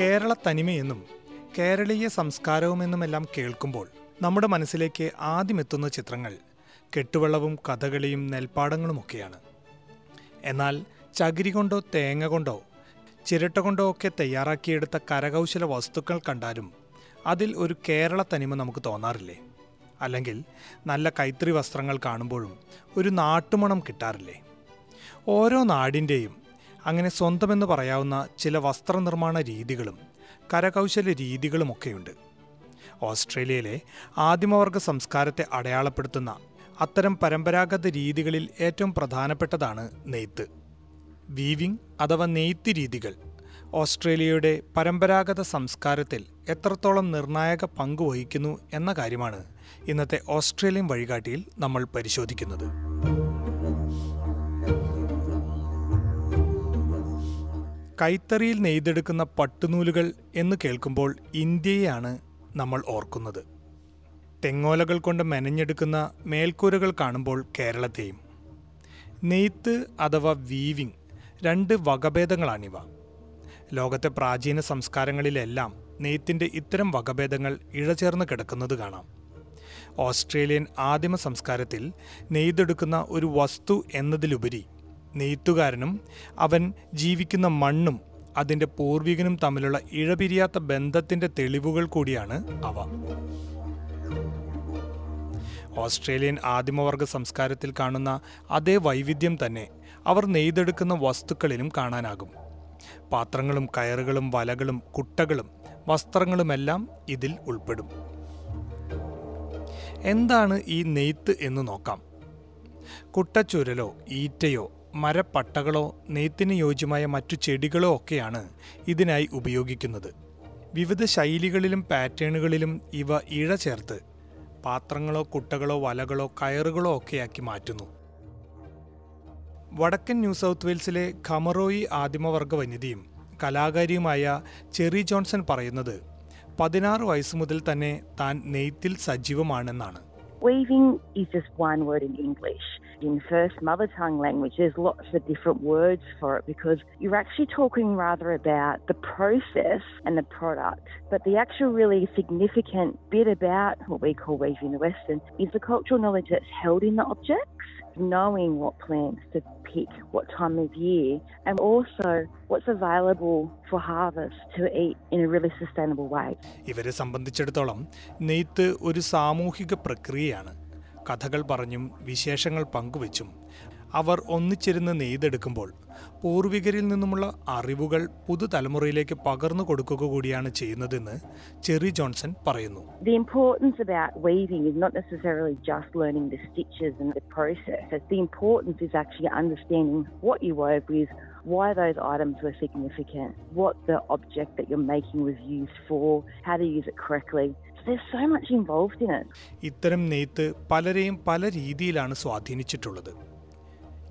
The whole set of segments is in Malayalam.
കേരള തനിമയെന്നും കേരളീയ സംസ്കാരവുമെന്നുമെല്ലാം കേൾക്കുമ്പോൾ നമ്മുടെ മനസ്സിലേക്ക് ആദ്യമെത്തുന്ന ചിത്രങ്ങൾ കെട്ടുവെള്ളവും കഥകളിയും നെൽപ്പാടങ്ങളുമൊക്കെയാണ്. എന്നാൽ ചകിരി കൊണ്ടോ തേങ്ങ കൊണ്ടോ ചിരട്ട കൊണ്ടോ ഒക്കെ തയ്യാറാക്കിയെടുത്ത കരകൗശല വസ്തുക്കൾ കണ്ടാലും അതിൽ ഒരു കേരള തനിമ നമുക്ക് തോന്നാറില്ലേ? അല്ലെങ്കിൽ നല്ല കൈത്തറി വസ്ത്രങ്ങൾ കാണുമ്പോഴും ഒരു നാട്ടുമണം കിട്ടാറില്ലേ? ഓരോ നാടിന്റെയും അങ്ങനെ സ്വന്തമെന്ന് പറയാവുന്ന ചില വസ്ത്രനിർമ്മാണ രീതികളും കരകൗശല രീതികളുമൊക്കെയുണ്ട്. ഓസ്ട്രേലിയയിലെ ആദിമവർഗ സംസ്കാരത്തെ അടയാളപ്പെടുത്തുന്ന അത്തരം പരമ്പരാഗത രീതികളിൽ ഏറ്റവും പ്രധാനപ്പെട്ടതാണ് നെയ്ത്ത്. വീവിംഗ് അഥവാ നെയ്ത്ത് രീതികൾ ഓസ്ട്രേലിയയുടെ പരമ്പരാഗത സംസ്കാരത്തിൽ എത്രത്തോളം നിർണായക പങ്ക് വഹിക്കുന്നു എന്ന കാര്യമാണ് ഇന്നത്തെ ഓസ്ട്രേലിയൻ വഴികാട്ടിയിൽ നമ്മൾ പരിശോധിക്കുന്നത്. കൈത്തറിയിൽ നെയ്തെടുക്കുന്ന പട്ടുനൂലുകൾ എന്ന് കേൾക്കുമ്പോൾ ഇന്ത്യയെയാണ് നമ്മൾ ഓർക്കുന്നത്. തെങ്ങോലകൾ കൊണ്ട് മെനഞ്ഞെടുക്കുന്ന മേൽക്കൂരകൾ കാണുമ്പോൾ കേരളത്തെയും. നെയ്ത്ത് അഥവാ വീവിംഗ് രണ്ട് വകഭേദങ്ങളാണിവ. ലോകത്തെ പ്രാചീന സംസ്കാരങ്ങളിലെല്ലാം നെയ്ത്തിന്റെ ഇത്തരം വകഭേദങ്ങൾ ഇഴചേർന്ന് കിടക്കുന്നത് കാണാം. ഓസ്ട്രേലിയൻ ആദിമ സംസ്കാരത്തിൽ നെയ്തെടുക്കുന്ന ഒരു വസ്തു എന്നതിലുപരി നെയ്ത്തുകാരനും അവൻ ജീവിക്കുന്ന മണ്ണും അതിന്റെ പൂർവികനും തമ്മിലുള്ള ഇഴപിരിയാത്ത ബന്ധത്തിന്റെ തെളിവുകൾ കൂടിയാണ് അവ. ഓസ്ട്രേലിയൻ ആദിമവർഗ സംസ്കാരത്തിൽ കാണുന്ന അതേ വൈവിധ്യം തന്നെ അവർ നെയ്തെടുക്കുന്ന വസ്തുക്കളിലും കാണാനാകും. പാത്രങ്ങളും കയറുകളും വലകളും കുട്ടകളും വസ്ത്രങ്ങളുമെല്ലാം ഇതിൽ ഉൾപ്പെടും. എന്താണ് ഈ നെയ്ത്ത് എന്ന് നോക്കാം. കുട്ടച്ചുരലോ ഈറ്റയോ മരപ്പട്ടകളോ നെയ്ത്തിന് യോജ്യമായ മറ്റു ചെടികളോ ഒക്കെയാണ് ഇതിനായി ഉപയോഗിക്കുന്നത്. വിവിധ ശൈലികളിലും പാറ്റേണുകളിലും ഇവ ഇഴ ചേർത്ത് പാത്രങ്ങളോ കുട്ടകളോ വലകളോ കയറുകളോ ഒക്കെയാക്കി മാറ്റുന്നു. വടക്കൻ ന്യൂ സൗത്ത് വെയിൽസിലെ ഖമറോയി ആദിമവർഗ വനിതയും കലാകാരിയുമായ ചെറി ജോൺസൺ പറയുന്നത് പതിനാറ് വയസ്സ് മുതൽ തന്നെ താൻ നെയ്ത്തിൽ സജീവമാണെന്നാണ്. Weaving is just one word in English. In first mother tongue language, there's lots of different words for it because you're actually talking rather about the process and the product. But the actual really significant bit about what we call weaving the Western is the cultural knowledge that's held in the objects, knowing what plants to pick, what time of year, and also what's available for harvest to eat in a really sustainable way. ഇവരെ സംബന്ധിച്ചിടത്തോളം നെയ്ത്ത് ഒരു സാമൂഹിക പ്രക്രിയയാണ് കഥകൾ പറഞ്ഞും വിശേഷങ്ങൾ പങ്കുവച്ചും അവർ ഒന്നിച്ചിരുന്ന് നെയ്തെടുക്കുമ്പോൾ പൂർവികരിൽ നിന്നുമുള്ള അറിവുകൾ പുതുതലമുറയിലേക്ക് പകർന്നു കൊടുക്കുക കൂടിയാണ് ചെയ്യുന്നതെന്ന് ചെറി ജോൺസൺ പറയുന്നു The importance about weaving is not necessarily just learning the stitches and the process. The importance is actually understanding what you wove with, why those items were significant, what the object that you're making was used for, how to use it correctly. ഇത്തരം നെയ്ത്ത് പലരെയും പല രീതിയിലാണ് സ്വാധീനിച്ചിട്ടുള്ളത്.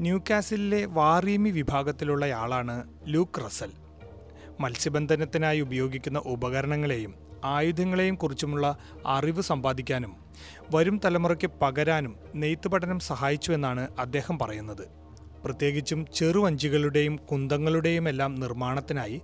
ന്യൂകാസിലിലെ വാറീമി വിഭാഗത്തിലുള്ളയാളാണ് ലൂക്ക് റസൽ. മത്സ്യബന്ധനത്തിനായി ഉപയോഗിക്കുന്ന ഉപകരണങ്ങളെയും ആയുധങ്ങളെയും കുറിച്ചുമുള്ള അറിവ് സമ്പാദിക്കാനും വരും തലമുറയ്ക്ക് പകരാനും നെയ്ത്ത് പഠനം സഹായിച്ചുവെന്നാണ് അദ്ദേഹം പറയുന്നത്. പ്രത്യേകിച്ചും ചെറുവഞ്ചികളുടെയും കുന്തങ്ങളുടെയും എല്ലാം നിർമ്മാണത്തിനായി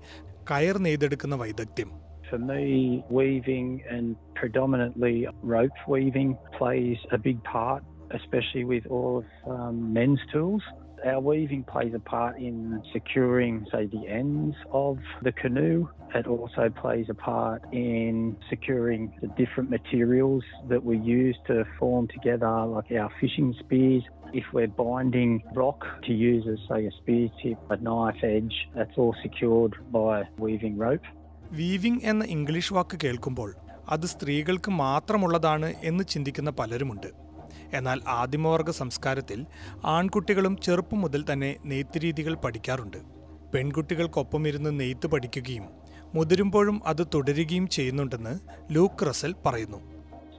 കയർ നെയ്തെടുക്കുന്ന വൈദഗ്ധ്യം. For me, weaving and predominantly rope weaving plays a big part, especially with all of um, men's tools. Our weaving plays a part in securing, say, the ends of the canoe. It also plays a part in securing the different materials that we use to form together, like our fishing spears. If we're binding rock to use as, say, a spear tip, a knife edge, that's all secured by weaving rope. Weaving എന്ന ഇംഗ്ലീഷ് വാക്ക് കേൾക്കുമ്പോൾ അത് സ്ത്രീകൾക്ക് മാത്രമുള്ളതാണ് എന്ന് ചിന്തിക്കുന്ന പലരുമുണ്ട്. എന്നാൽ ആദിമവർഗ സംസ്കാരത്തിൽ ആൺകുട്ടികളും ചെറുപ്പം മുതൽ തന്നെ നെയ്ത്ത് രീതികൾ പഠിക്കാറുണ്ട്. പെൺകുട്ടികൾക്കൊപ്പം ഇരുന്ന് നെയ്ത്ത് പഠിക്കുകയും മുതിരുമ്പോഴും അത് തുടരുകയും ചെയ്യുന്നുണ്ടെന്ന് ലൂക്ക് റസൽ പറയുന്നു.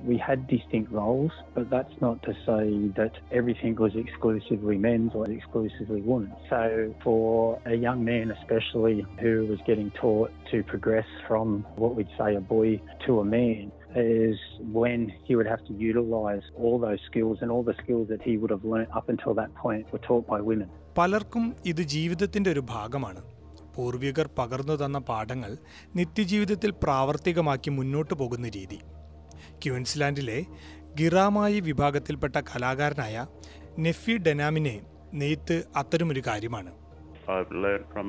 We had distinct roles, but that's not to say that everything was exclusively men's or exclusively women's. So, for a young man, especially who was getting taught to progress from what we'd say a boy to a man, is when he would have to utilize all those skills and all the skills that he would have learnt up until that point were taught by women. പലർക്കും ഇത് ജീവിതത്തിന്റെ ഒരു ഭാഗമാണ് പൂർവികർ പകർന്നു തന്ന പാഠങ്ങൾ നിത്യജീവിതത്തിൽ പ്രാവർത്തികമാക്കി മുന്നോട്ടു പോകുന്ന രീതി ക്യൂൻസ്ലാൻഡിലെ ഗിറാമായി വിഭാഗത്തിൽപ്പെട്ട കലാകാരനായ നെഫി ഡെനാമിനെ നെയ്ത്ത് അത്തരമൊരു കാര്യമാണ്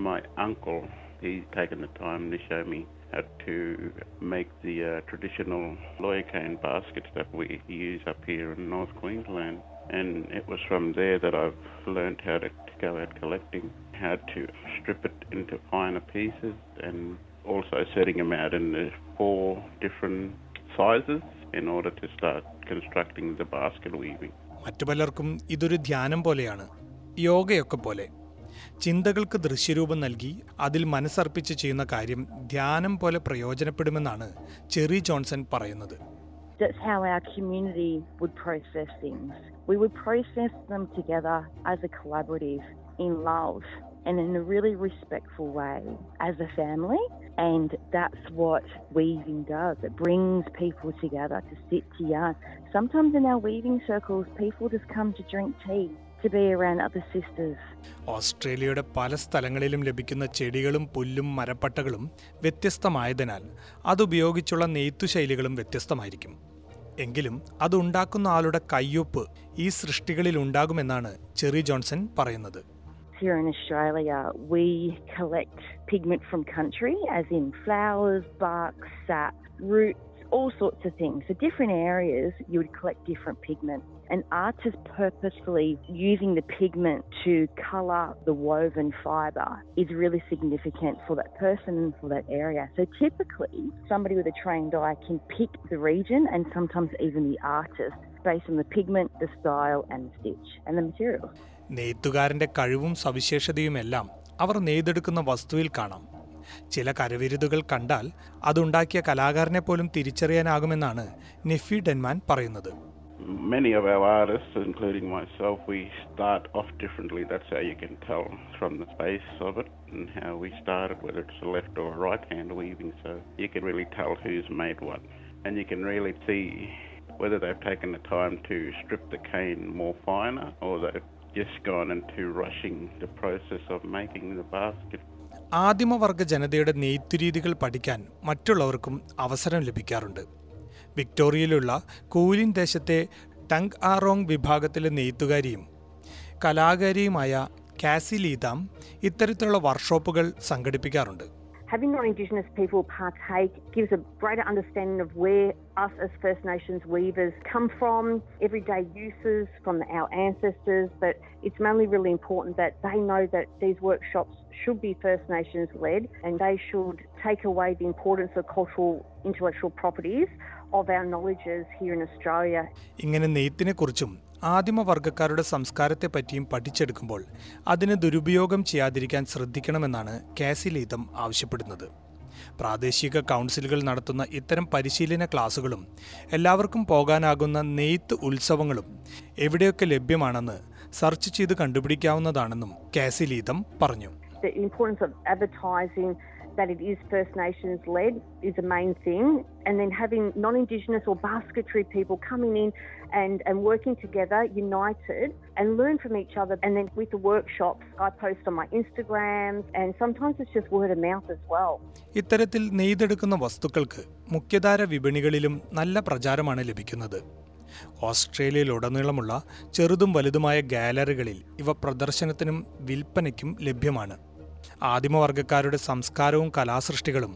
my uncle. He's taken the time to show me how to make the uh, traditional lawyer baskets that we use up here in North Queensland. And it was from there that I've learned how to go out collecting, how to strip it into finer pieces, and also setting them out in the four different sizes in order to start constructing the basket weaving. മറ്റു പലർക്കും ഇതൊരു ധ്യാനം പോലെയാണ് യോഗയൊക്കെ പോലെ ചിന്തകൾക്ക് ദൃശ്യരൂപം നൽകി അതിൽ മനസ്സർപ്പിച്ച് ചെയ്യുന്ന കാര്യം ധ്യാനം പോലെ പ്രയോജനപ്പെടുമെന്നാണ് ചെറി ജോൺസൺ പറയുന്നത് That's how our community would process things. We would process them together as a collaborative in love and in a really respectful way as a family. And that's what weaving does. It brings people together to sit to yarn. Sometimes in our weaving circles, people just come to drink tea. ഓസ്ട്രേലിയയുടെ പല സ്ഥലങ്ങളിലും ലഭിക്കുന്ന ചെടികളും പുല്ലും മരപ്പട്ടകളും വ്യത്യസ്തമായതിനാൽ അതുപയോഗിച്ചുള്ള നെയ്ത്തുശൈലികളും വ്യത്യസ്തമായിരിക്കും എങ്കിലും അതുണ്ടാക്കുന്ന ആളുടെ കയ്യൊപ്പ് ഈ സൃഷ്ടികളിൽ ഉണ്ടാകുമെന്നാണ് ചെറി ജോൺസൺ പറയുന്നത് Here in Australia, we collect pigment from country, as in flowers, bark, sap, roots, all sorts of things. So, different areas you would collect different pigment. And artists purposefully using the pigment to colour the woven fibre is really significant for that person and for that area. So, typically, somebody with a trained eye can pick the region and sometimes even the artist based on the pigment, the style, and the stitch and the materials. നെയ്ത്തുകാരന്റെ കഴിവും സവിശേഷതയുമെല്ലാം അവർ നെയ്തെടുക്കുന്ന വസ്തുവിൽ കാണാം ചില കരവിരുതുകൾ കണ്ടാൽ അതുണ്ടാക്കിയ കലാകാരനെ പോലും തിരിച്ചറിയാനാകുമെന്നാണ് നെഫി ഡെൻമാൻ പറയുന്നത് Many of our artists, including myself, we start off differently. That's how you can tell from the face of it and how we started, whether it's a left or a right hand weaving. So you can really tell who's made what. And you can really see whether they've taken the time to strip the cane more finer or they've just gone into rushing the process of making the basket. ആദിമവർഗ ജനതയുടെ നെയ്ത്തുരീതികൾ പഠിക്കാൻ മറ്റുള്ളവർക്കും അവസരം ലഭിക്കാറുണ്ട് വിക്ടോറിയയിലുള്ള കൂലിൻ ദേശത്തെ ടങ് ആറോങ് വിഭാഗത്തിലെ നെയ്ത്തുകാരിയും കലാകാരിയുമായ കാസി ലീതാം ഇത്തരത്തിലുള്ള വർക്ക്ഷോപ്പുകൾ സംഘടിപ്പിക്കാറുണ്ട് having non-Indigenous people partake gives a greater understanding of where us as First Nations weavers come from, everyday uses from our ancestors, but it's mainly really important that they know that these workshops should be First Nations led and they should take away the importance of cultural intellectual properties of our knowledges here in Australia ഇങ്ങനെ നെയ്ത്തിനെക്കുറിച്ചും ആദിമവർഗക്കാരുടെ സംസ്കാരത്തെ പറ്റിയും പഠിച്ചെടുക്കുമ്പോൾ അതിന് ദുരുപയോഗം ചെയ്യാതിരിക്കാൻ ശ്രദ്ധിക്കണമെന്നാണ് കാസിലീതം ആവശ്യപ്പെടുന്നത്. പ്രാദേശിക കൗൺസിലുകൾ നടത്തുന്ന ഇത്തരം പരിശീലന ക്ലാസുകളും എല്ലാവർക്കും പോകാനാകുന്ന നെയ്ത്ത് ഉത്സവങ്ങളും എവിടെയൊക്കെ ലഭ്യമാണെന്ന് സെർച്ച് ചെയ്ത് കണ്ടുപിടിക്കാവുന്നതാണെന്നും കാസിലീതം പറഞ്ഞു. The importance of advertising that it is First Nations led is a main thing, and then having non Indigenous or basketry people coming in and, and working together, united, and learn from each other. And then with the workshops, I post on my Instagrams, and sometimes it's just word of mouth as well. ഇത്തരത്തിൽ നെയ്തെടുക്കുന്ന വസ്തുക്കൾക്ക് മുഖ്യധാര വിപണികളിലും നല്ല പ്രചാരമാണ് ലഭിക്കുന്നത് ഓസ്ട്രേലിയയിലുടനീളമുള്ള ചെറുതും വലുതുമായ ഗാലറികളിൽ ഇവ പ്രദർശനത്തിനും വിൽപ്പനയ്ക്കും ലഭ്യമാണ് ആദിമവർഗക്കാരുടെ സംസ്കാരവും കലാസൃഷ്ടികളും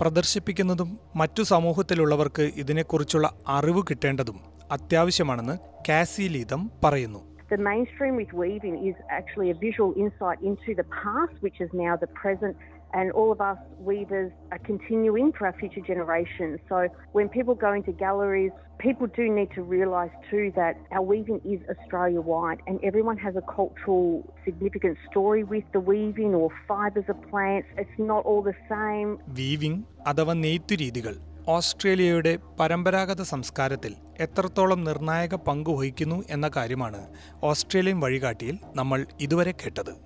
പ്രദർശിപ്പിക്കുന്നതും മറ്റു സമൂഹത്തിലുള്ളവർക്ക് ഇതിനെക്കുറിച്ചുള്ള അറിവ് കിട്ടേണ്ടതും അത്യാവശ്യമാണെന്ന് കാസി ലീതം പറയുന്നു. The mainstream with weaving is actually a visual insight into the past, which is now the present, and all of us weavers are continuing for our future generations. So when people go into galleries, people do need to realise too that our weaving is Australia wide, and everyone has a cultural significant story with the weaving or fibres of plants. It's not all the same. Weaving അഥവാ നെയ്ത്തു രീതികൾ ഓസ്ട്രേലിയയുടെ പരമ്പരാഗത സംസ്കാരത്തിൽ എത്രത്തോളം നിർണായക പങ്ക് വഹിക്കുന്നു എന്ന കാര്യമാണ് ഓസ്ട്രേലിയൻ വഴികാട്ടിയിൽ നമ്മൾ ഇതുവരെ കേട്ടത്